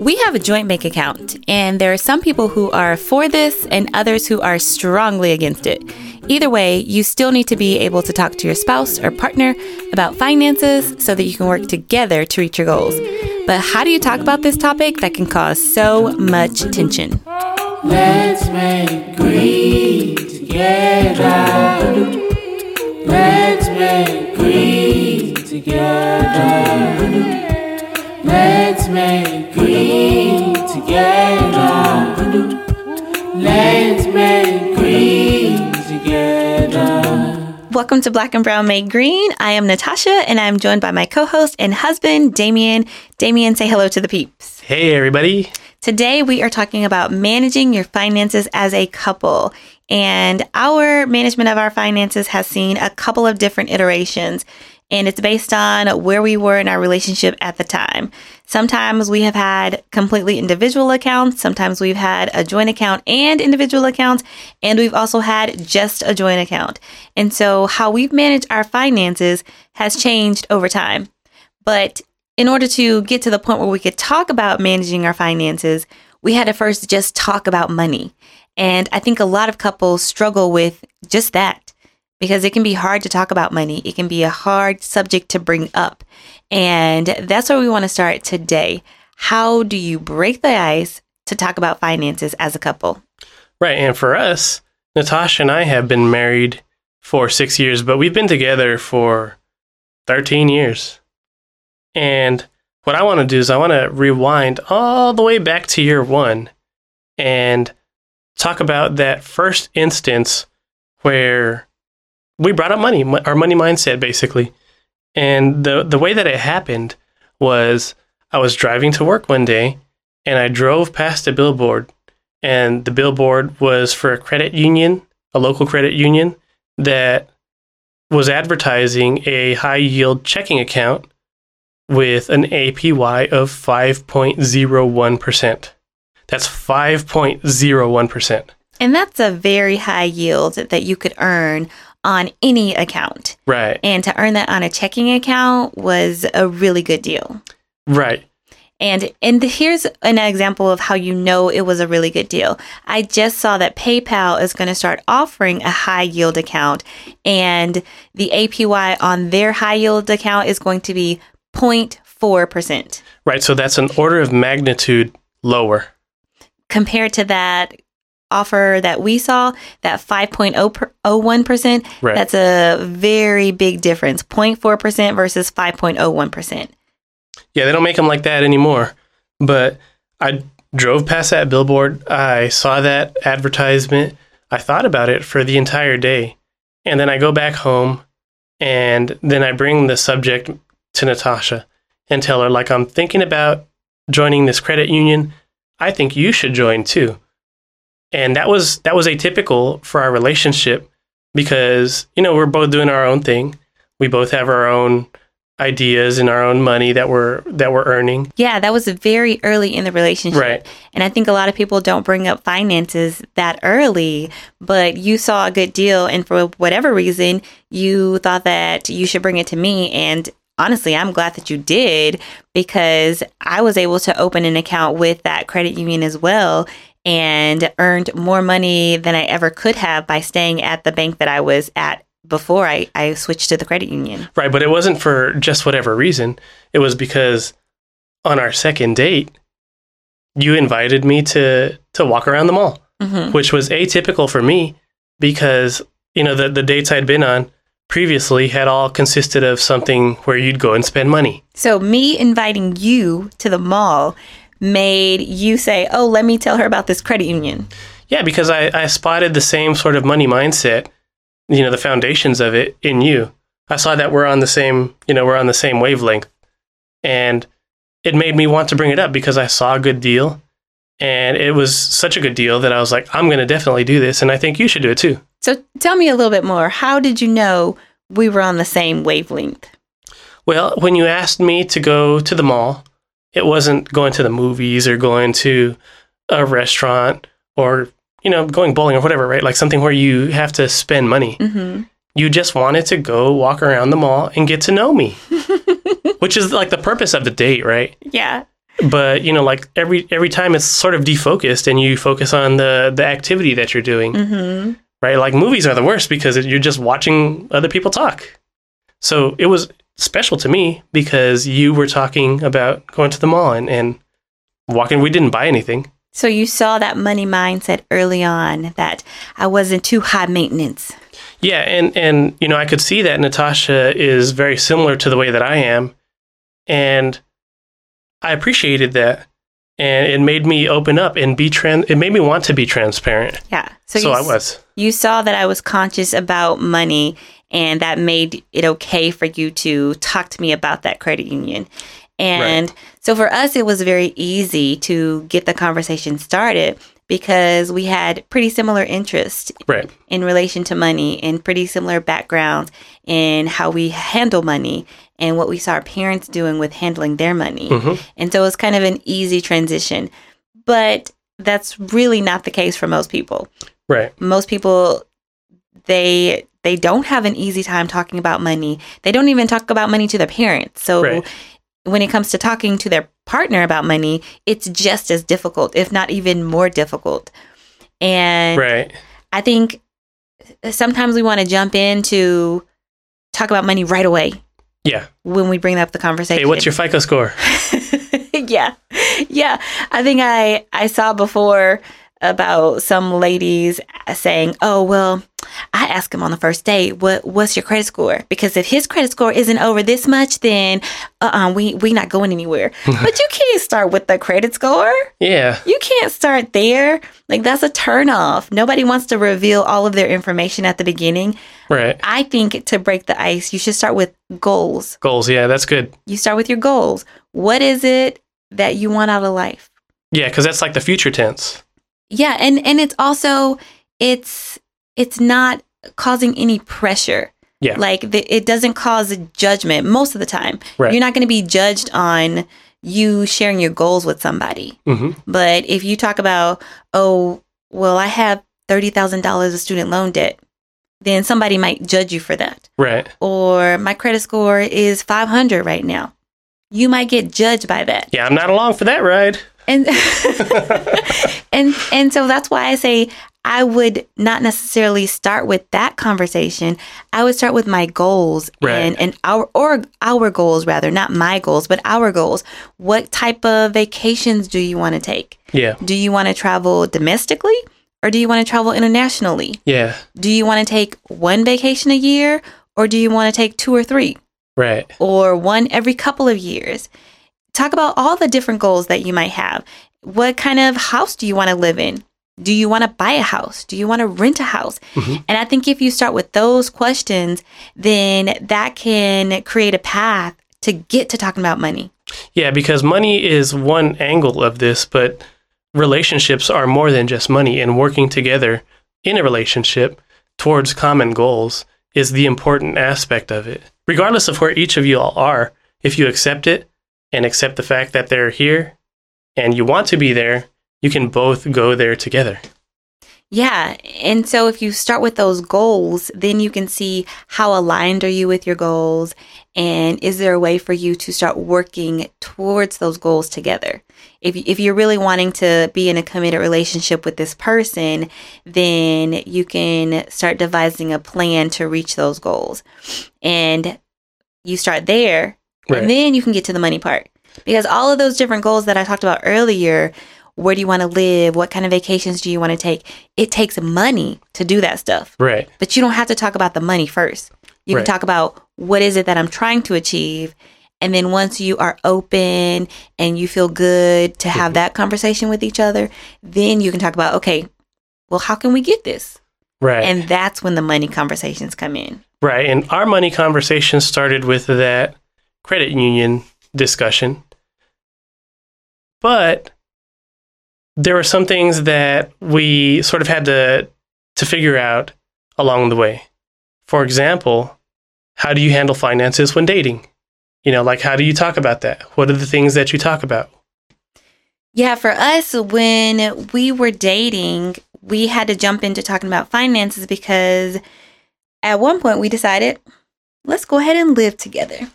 We have a joint bank account, and there are some people who are for this and others who are strongly against it. Either way, you still need to be able to talk to your spouse or partner about finances so that you can work together to reach your goals. But how do you talk about this topic that can cause so much tension? Let's make green together. Let's make green together. Let's make green together. Let's make green together. Welcome to Black and Brown Make Green. I am Natasha, and I'm joined by my co-host and husband, Damien. Damien, say hello to the peeps. Hey, everybody. Today, we are talking about managing your finances as a couple. And our management of our finances has seen a couple of different iterations and it's based on where we were in our relationship at the time. Sometimes we have had completely individual accounts, sometimes we've had a joint account and individual accounts, and we've also had just a joint account. And so, how we've managed our finances has changed over time. But in order to get to the point where we could talk about managing our finances, we had to first just talk about money. And I think a lot of couples struggle with just that because it can be hard to talk about money. It can be a hard subject to bring up. And that's where we want to start today. How do you break the ice to talk about finances as a couple? Right. And for us, Natasha and I have been married for six years, but we've been together for 13 years. And what I want to do is I want to rewind all the way back to year one and talk about that first instance where we brought up money, our money mindset, basically. And the the way that it happened was I was driving to work one day, and I drove past a billboard, and the billboard was for a credit union, a local credit union that was advertising a high yield checking account with an APY of 5.01%. That's 5.01%. And that's a very high yield that you could earn on any account. Right. And to earn that on a checking account was a really good deal. Right. And and here's an example of how you know it was a really good deal. I just saw that PayPal is going to start offering a high yield account and the APY on their high yield account is going to be 0.4%. Right, so that's an order of magnitude lower. Compared to that offer that we saw, that 5.01%, right. that's a very big difference 0.4% versus 5.01%. Yeah, they don't make them like that anymore. But I drove past that billboard. I saw that advertisement. I thought about it for the entire day. And then I go back home and then I bring the subject to Natasha and tell her, like, I'm thinking about joining this credit union. I think you should join too and that was that was atypical for our relationship because you know we're both doing our own thing. We both have our own ideas and our own money that we're that we're earning. Yeah that was very early in the relationship. Right. And i think a lot of people don't bring up finances that early but you saw a good deal and for whatever reason you thought that you should bring it to me. And honestly, I'm glad that you did because I was able to open an account with that credit union as well and earned more money than I ever could have by staying at the bank that I was at before I, I switched to the credit union. Right, but it wasn't for just whatever reason. It was because on our second date, you invited me to to walk around the mall, mm-hmm. which was atypical for me because you know the the dates I'd been on previously had all consisted of something where you'd go and spend money. So me inviting you to the mall made you say, "Oh, let me tell her about this credit union"? Yeah, because I, I spotted the same sort of money mindset, you know, the foundations of it in you. I saw that we're on the same, you know, we're on the same wavelength, and it made me want to bring it up because I saw a good deal, and it was such a good deal that I was like, I'm going to definitely do this, and I think you should do it too. So tell me a little bit more. How did you know we were on the same wavelength? Well, when you asked me to go to the mall it wasn't going to the movies or going to a restaurant or you know going bowling or whatever right like something where you have to spend money mm-hmm. you just wanted to go walk around the mall and get to know me which is like the purpose of the date right yeah but you know, like every every time it's sort of defocused, and you focus on the the activity that you're doing, hmm right? Like movies are the worst because you're just watching other people talk. So it was special to me because you were talking about going to the mall and, and walking. We didn't buy anything. So you saw that money mindset early on that I wasn't too high maintenance. Yeah, and and you know, I could see that Natasha is very similar to the way that I am, and I appreciated that, and it made me open up and be trans. It made me want to be transparent. Yeah. So, So, I was. you saw that I was conscious about money and that made it okay for you to talk to me about that credit union. And so for us, it was very easy to get the conversation started because we had pretty similar interests Right. in relation to money and pretty similar backgrounds in how we handle money and what we saw our parents doing with handling their money. hmm And so it was kind of an easy transition. But that's really not the case for most people. Right. Most people they they don't have an easy time talking about money. They don't even talk about money to their parents. So Right. when it comes to talking to their partner about money, it's just as difficult, if not even more difficult. And Right. I think sometimes we want to jump in to talk about money right away Yeah. when we bring up the conversation. Hey, what's your FICO score? yeah. Yeah. I think I I saw before about some ladies saying, "Oh, well, I asked him on the first date, what what's your credit score? Because if his credit score isn't over this much, then uh-uh, we we not going anywhere." but you can't start with the credit score. Yeah. You can't start there. Like that's a turnoff. Nobody wants to reveal all of their information at the beginning. Right. I think to break the ice, you should start with goals. Goals. Yeah, that's good. You start with your goals. What is it that you want out of life? Yeah, because that's like the future tense. Yeah, and and it's also it's it's not causing any pressure. Yeah. Like the, it doesn't cause judgment most of the time. Right. You're not going to be judged on you sharing your goals with somebody. hmm But if you talk about, oh, well, I have $30,000 of student loan debt, then somebody might judge you for that. Right. Or my credit score is 500 right now. You might get judged by that. Yeah, I'm not along for that ride. And and and so that's why I say I would not necessarily start with that conversation. I would start with my goals Right. and and our or our goals rather, not my goals, but our goals. What type of vacations do you want to take? Yeah. Do you want to travel domestically or do you want to travel internationally? Yeah. Do you want to take one vacation a year or do you want to take two or three Right. or one every couple of years? Talk about all the different goals that you might have. What kind of house do you want to live in? Do you want to buy a house? Do you want to rent a house? Mhm. And I think if you start with those questions, then that can create a path to get to talking about money. Yeah, because money is one angle of this, but relationships are more than just money, and working together in a relationship towards common goals is the important aspect of it. Regardless of where each of you all are, if you accept it and accept the fact that they're here and you want to be there, you can both go there together. Yeah. And so if you start with those goals, then you can see how aligned are you with your goals and is there a way for you to start working towards those goals together? If if you're really wanting to be in a committed relationship with this person, then you can start devising a plan to reach those goals. And you start there Right. and then you can get to the money part. Because all of those different goals that I talked about earlier, where do you want to live? What kind of vacations do you want to take? It takes money to do that stuff. Right. But you don't have to talk about the money first. You Right. can talk about what is it that I'm trying to achieve. And then once you are open and you feel good to have Mhm. that conversation with each other, then you can talk about, okay, well, how can we get this? Right. And that's when the money conversations come in. Right. And our money conversation started with that credit union discussion. But there were some things that we sort of had to to figure out along the way. For example, how do you handle finances when dating? You know, like how do you talk about that? What are the things that you talk about? Yeah, for us, when we were dating, we had to jump into talking about finances because at one point we decided, let's go ahead and live together.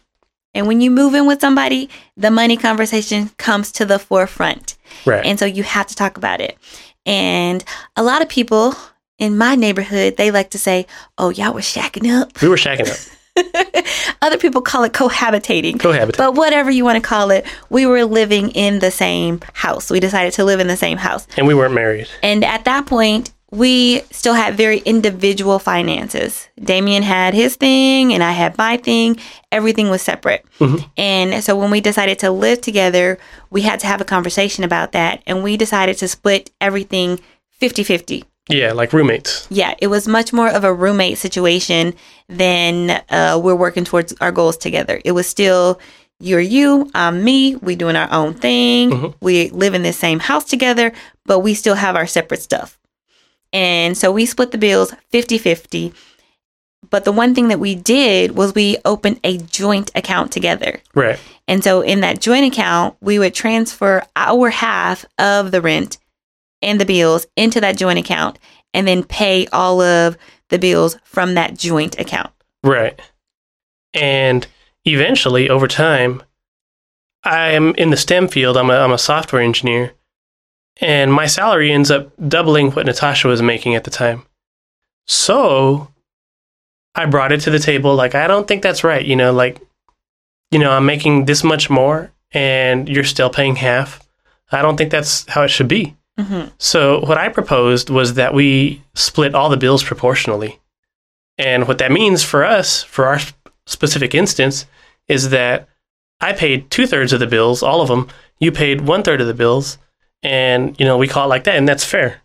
And when you move in with somebody, the money conversation comes to the forefront. Right. And so you have to talk about it. And a lot of people in my neighborhood, they like to say, oh, y'all were shacking up. we were shacking up. Other people call it cohabitating. Cohabitate. But whatever you want to call it, we were living in the same house. We decided to live in the same house. and we weren't married. And at that point, we still had very individual finances. Damien had his thing and I had my thing. Everything was separate. And so when we decided to live together, we had to have a conversation about that. And we decided to split everything 50 50. Yeah, like roommates. Yeah, it was much more of a roommate situation than uh, we're working towards our goals together. It was still you're you, I'm me, we doing our own thing. We live in the same house together, but we still have our separate stuff. And so we split the bills 50 50. But the one thing that we did was we opened a joint account together. Right. And so in that joint account, we would transfer our half of the rent and the bills into that joint account and then pay all of the bills from that joint account. Right. And eventually, over time, I am in the STEM field. I'm a, I'm a software engineer. And my salary ends up doubling what Natasha was making at the time. So I brought it to the table. Like, I don't think that's right. You know, like, you know, I'm making this much more and you're still paying half. I don't think that's how it should be. Mhm. So what I proposed was that we split all the bills proportionally. And what that means for us, for our specific instance, is that I paid two thirds of the bills, all of them. You paid one third of the bills, and you know we call it like that, and that's fair.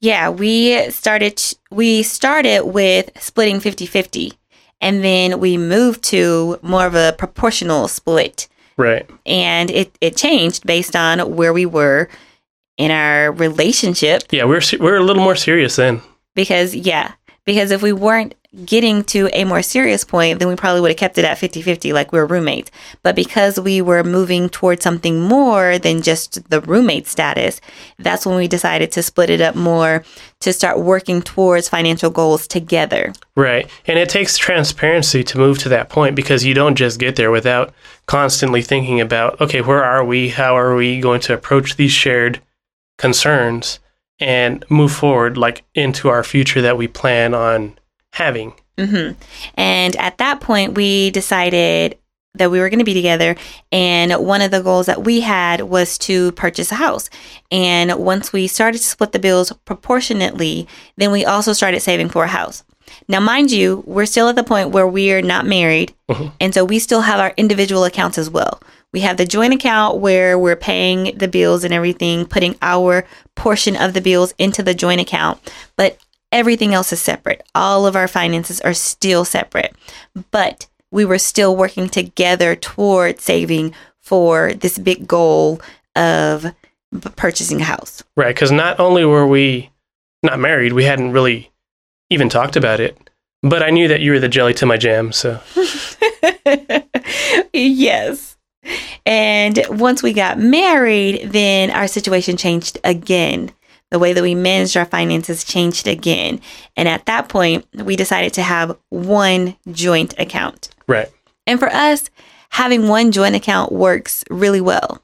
Yeah, we started we started with splitting 50-50 and then we moved to more of a proportional split. Right. And it it changed based on where we were in our relationship Yeah, we're we're a little more serious then. because yeah because if we weren't getting to a more serious point then we probably would have kept it at 50-50 like we were roommates but because we were moving towards something more than just the roommate status that's when we decided to split it up more to start working towards financial goals together Right. And it takes transparency to move to that point because you don't just get there without constantly thinking about, okay, where are we? How are we going to approach these shared concerns and move forward like into our future that we plan on having? hmm And at that point, we decided that we were going to be together. And one of the goals that we had was to purchase a house. And once we started to split the bills proportionately, then we also started saving for a house. Now, mind you, we're still at the point where we're not married. Uh-huh. And so we still have our individual accounts as well. We have the joint account where we're paying the bills and everything, putting our portion of the bills into the joint account. But everything else is separate. All of our finances are still separate. But we were still working together toward saving for this big goal of purchasing a house. Right. Because not only were we not married, we hadn't really even talked about it. But I knew that you were the jelly to my jam. So, yes. And once we got married, then our situation changed again. The way that we managed our finances changed again. And at that point, we decided to have one joint account. right. And for us, having one joint account works really well.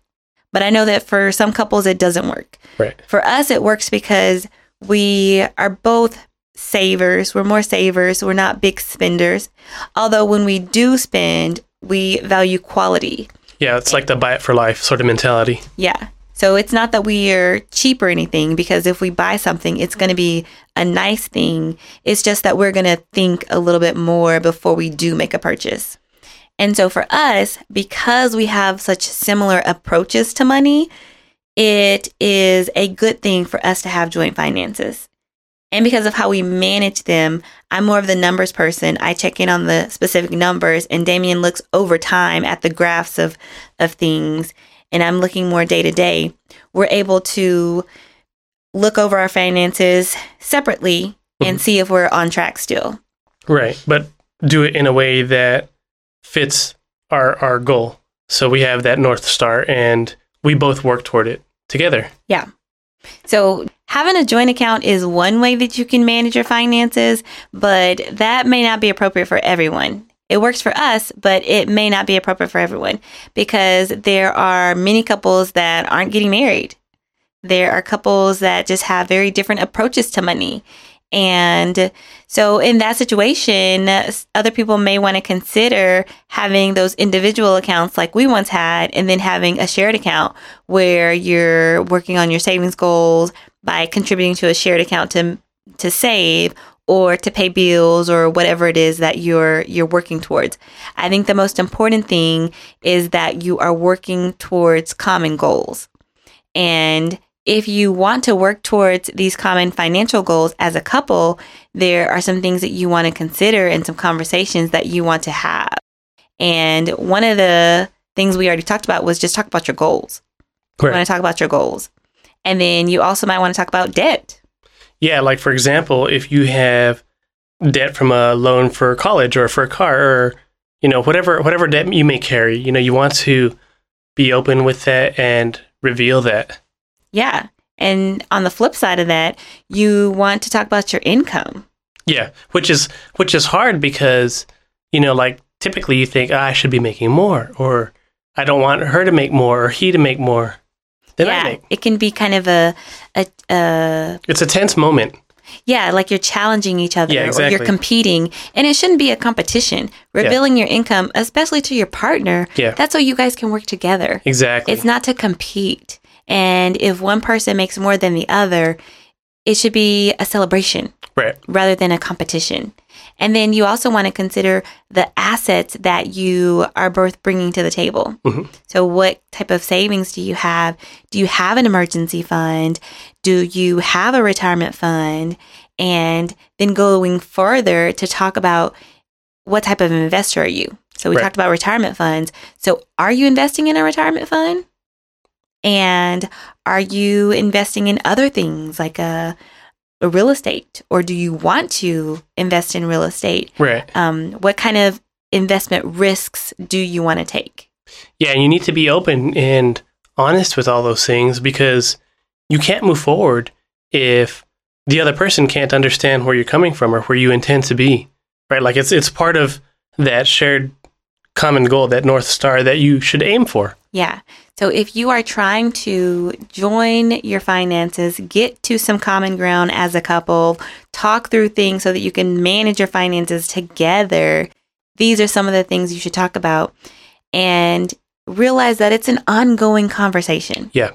But I know that for some couples, it doesn't work. Right. For us, it works because we are both savers. We're more savers. We're not big spenders. Although when we do spend, we value quality. Yeah. It's like the buy it for life sort of mentality. Yeah. So it's not that we are cheap or anything because if we buy something, it's going to be a nice thing. It's just that we're going to think a little bit more before we do make a purchase. And so for us, because we have such similar approaches to money, it is a good thing for us to have joint finances. And because of how we manage them, I'm more of the numbers person. I check in on the specific numbers, and Damien looks over time at the graphs of, of things, and I'm looking more day to day. We're able to look over our finances separately and mm-hmm. see if we're on track still. Right. But do it in a way that fits our, our goal. So we have that North Star and we both work toward it together. Yeah. So, having a joint account is one way that you can manage your finances, but that may not be appropriate for everyone. it works for us, but it may not be appropriate for everyone because there are many couples that aren't getting married. There are couples that just have very different approaches to money. And so, in that situation, other people may want to consider having those individual accounts like we once had, and then having a shared account where you're working on your savings goals by contributing to a shared account to to save or to pay bills or whatever it is that you're you're working towards. I think the most important thing is that you are working towards common goals. And if you want to work towards these common financial goals as a couple, there are some things that you want to consider and some conversations that you want to have. And one of the things we already talked about was just talk about your goals. You want to talk about your goals. And then you also might want to talk about debt. Yeah, like for example, if you have debt from a loan for college or for a car or you know whatever whatever debt you may carry, you know, you want to be open with that and reveal that. Yeah. And on the flip side of that, you want to talk about your income. Yeah, which is which is hard because you know, like typically you think oh, I should be making more, or I don't want her to make more or he to make more I yeah, it can be kind of a, a, a It's a tense moment. yeah, like you're challenging each other Yeah, or exactly. you're competing, and it shouldn't be a competition. Revealing your income, especially to your partner, Yeah. that's so you guys can work together. Exactly. It's not to compete. And if one person makes more than the other, it should be a celebration right. rather than a competition. And then you also want to consider the assets that you are both bringing to the table. Mhm. So, what type of savings do you have? Do you have an emergency fund? Do you have a retirement fund? And then going further to talk about what type of investor are you? So, we Right. talked about retirement funds. So, are you investing in a retirement fund? And are you investing in other things like a real estate, or do you want to invest in real estate? Right. Um, what kind of investment risks do you want to take? Yeah, and you need to be open and honest with all those things because you can't move forward if the other person can't understand where you're coming from or where you intend to be. Right? Like it's it's part of that shared common goal, that north star that you should aim for. Yeah. So if you are trying to join your finances, get to some common ground as a couple, talk through things so that you can manage your finances together, these are some of the things you should talk about. And realize that it's an ongoing conversation. Yeah.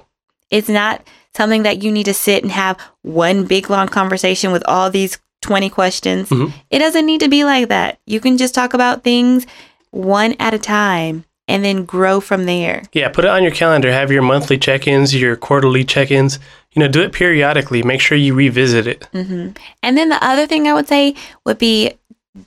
It's not something that you need to sit and have one big long conversation with all these 20 questions. Mhm. It doesn't need to be like that. You can just talk about things one at a time and then grow from there. Yeah, put it on your calendar. Have your monthly check-ins, your quarterly check-ins. You know, do it periodically. Make sure you revisit it. hmm And then the other thing I would say would be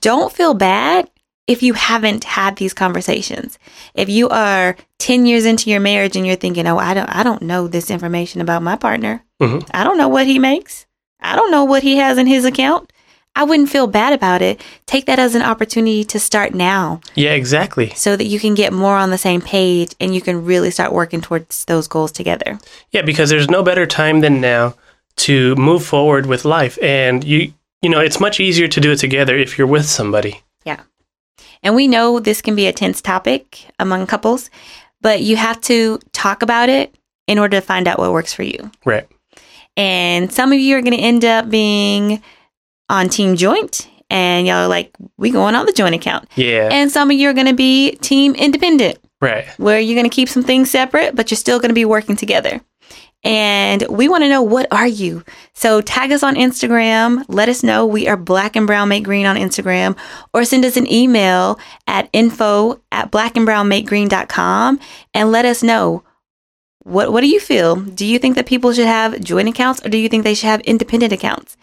don't feel bad if you haven't had these conversations. If you are 10 years into your marriage and you're thinking, "Oh, I don't I don't know this information about my partner. Mhm. I don't know what he makes. I don't know what he has in his account." I wouldn't feel bad about it. Take that as an opportunity to start now Yeah, exactly. so that you can get more on the same page and you can really start working towards those goals together. Yeah, because there's no better time than now to move forward with life. And you you know, it's much easier to do it together if you're with somebody. Yeah. And we know this can be a tense topic among couples, but you have to talk about it in order to find out what works for you. Right. And some of you are going to end up being on team joint and y'all are like, we going on the joint account. Yeah. And some of you are going to be team independent right. where you're going to keep some things separate, but you're still going to be working together. And we want to know what are you? So tag us on Instagram. Let us know. We are black and brown make green on Instagram or send us an email at info at blackandbrownmakegreen.com and let us know what, what do you feel? Do you think that people should have joint accounts or do you think they should have independent accounts?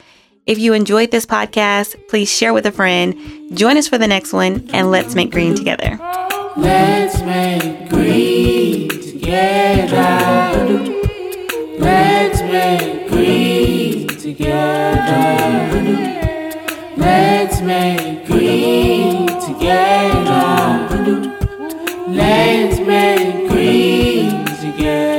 If you enjoyed this podcast, please share with a friend. Join us for the next one, and let's make green together. Let's make green together. Let's make green together. Let's make green together. Let's make green together.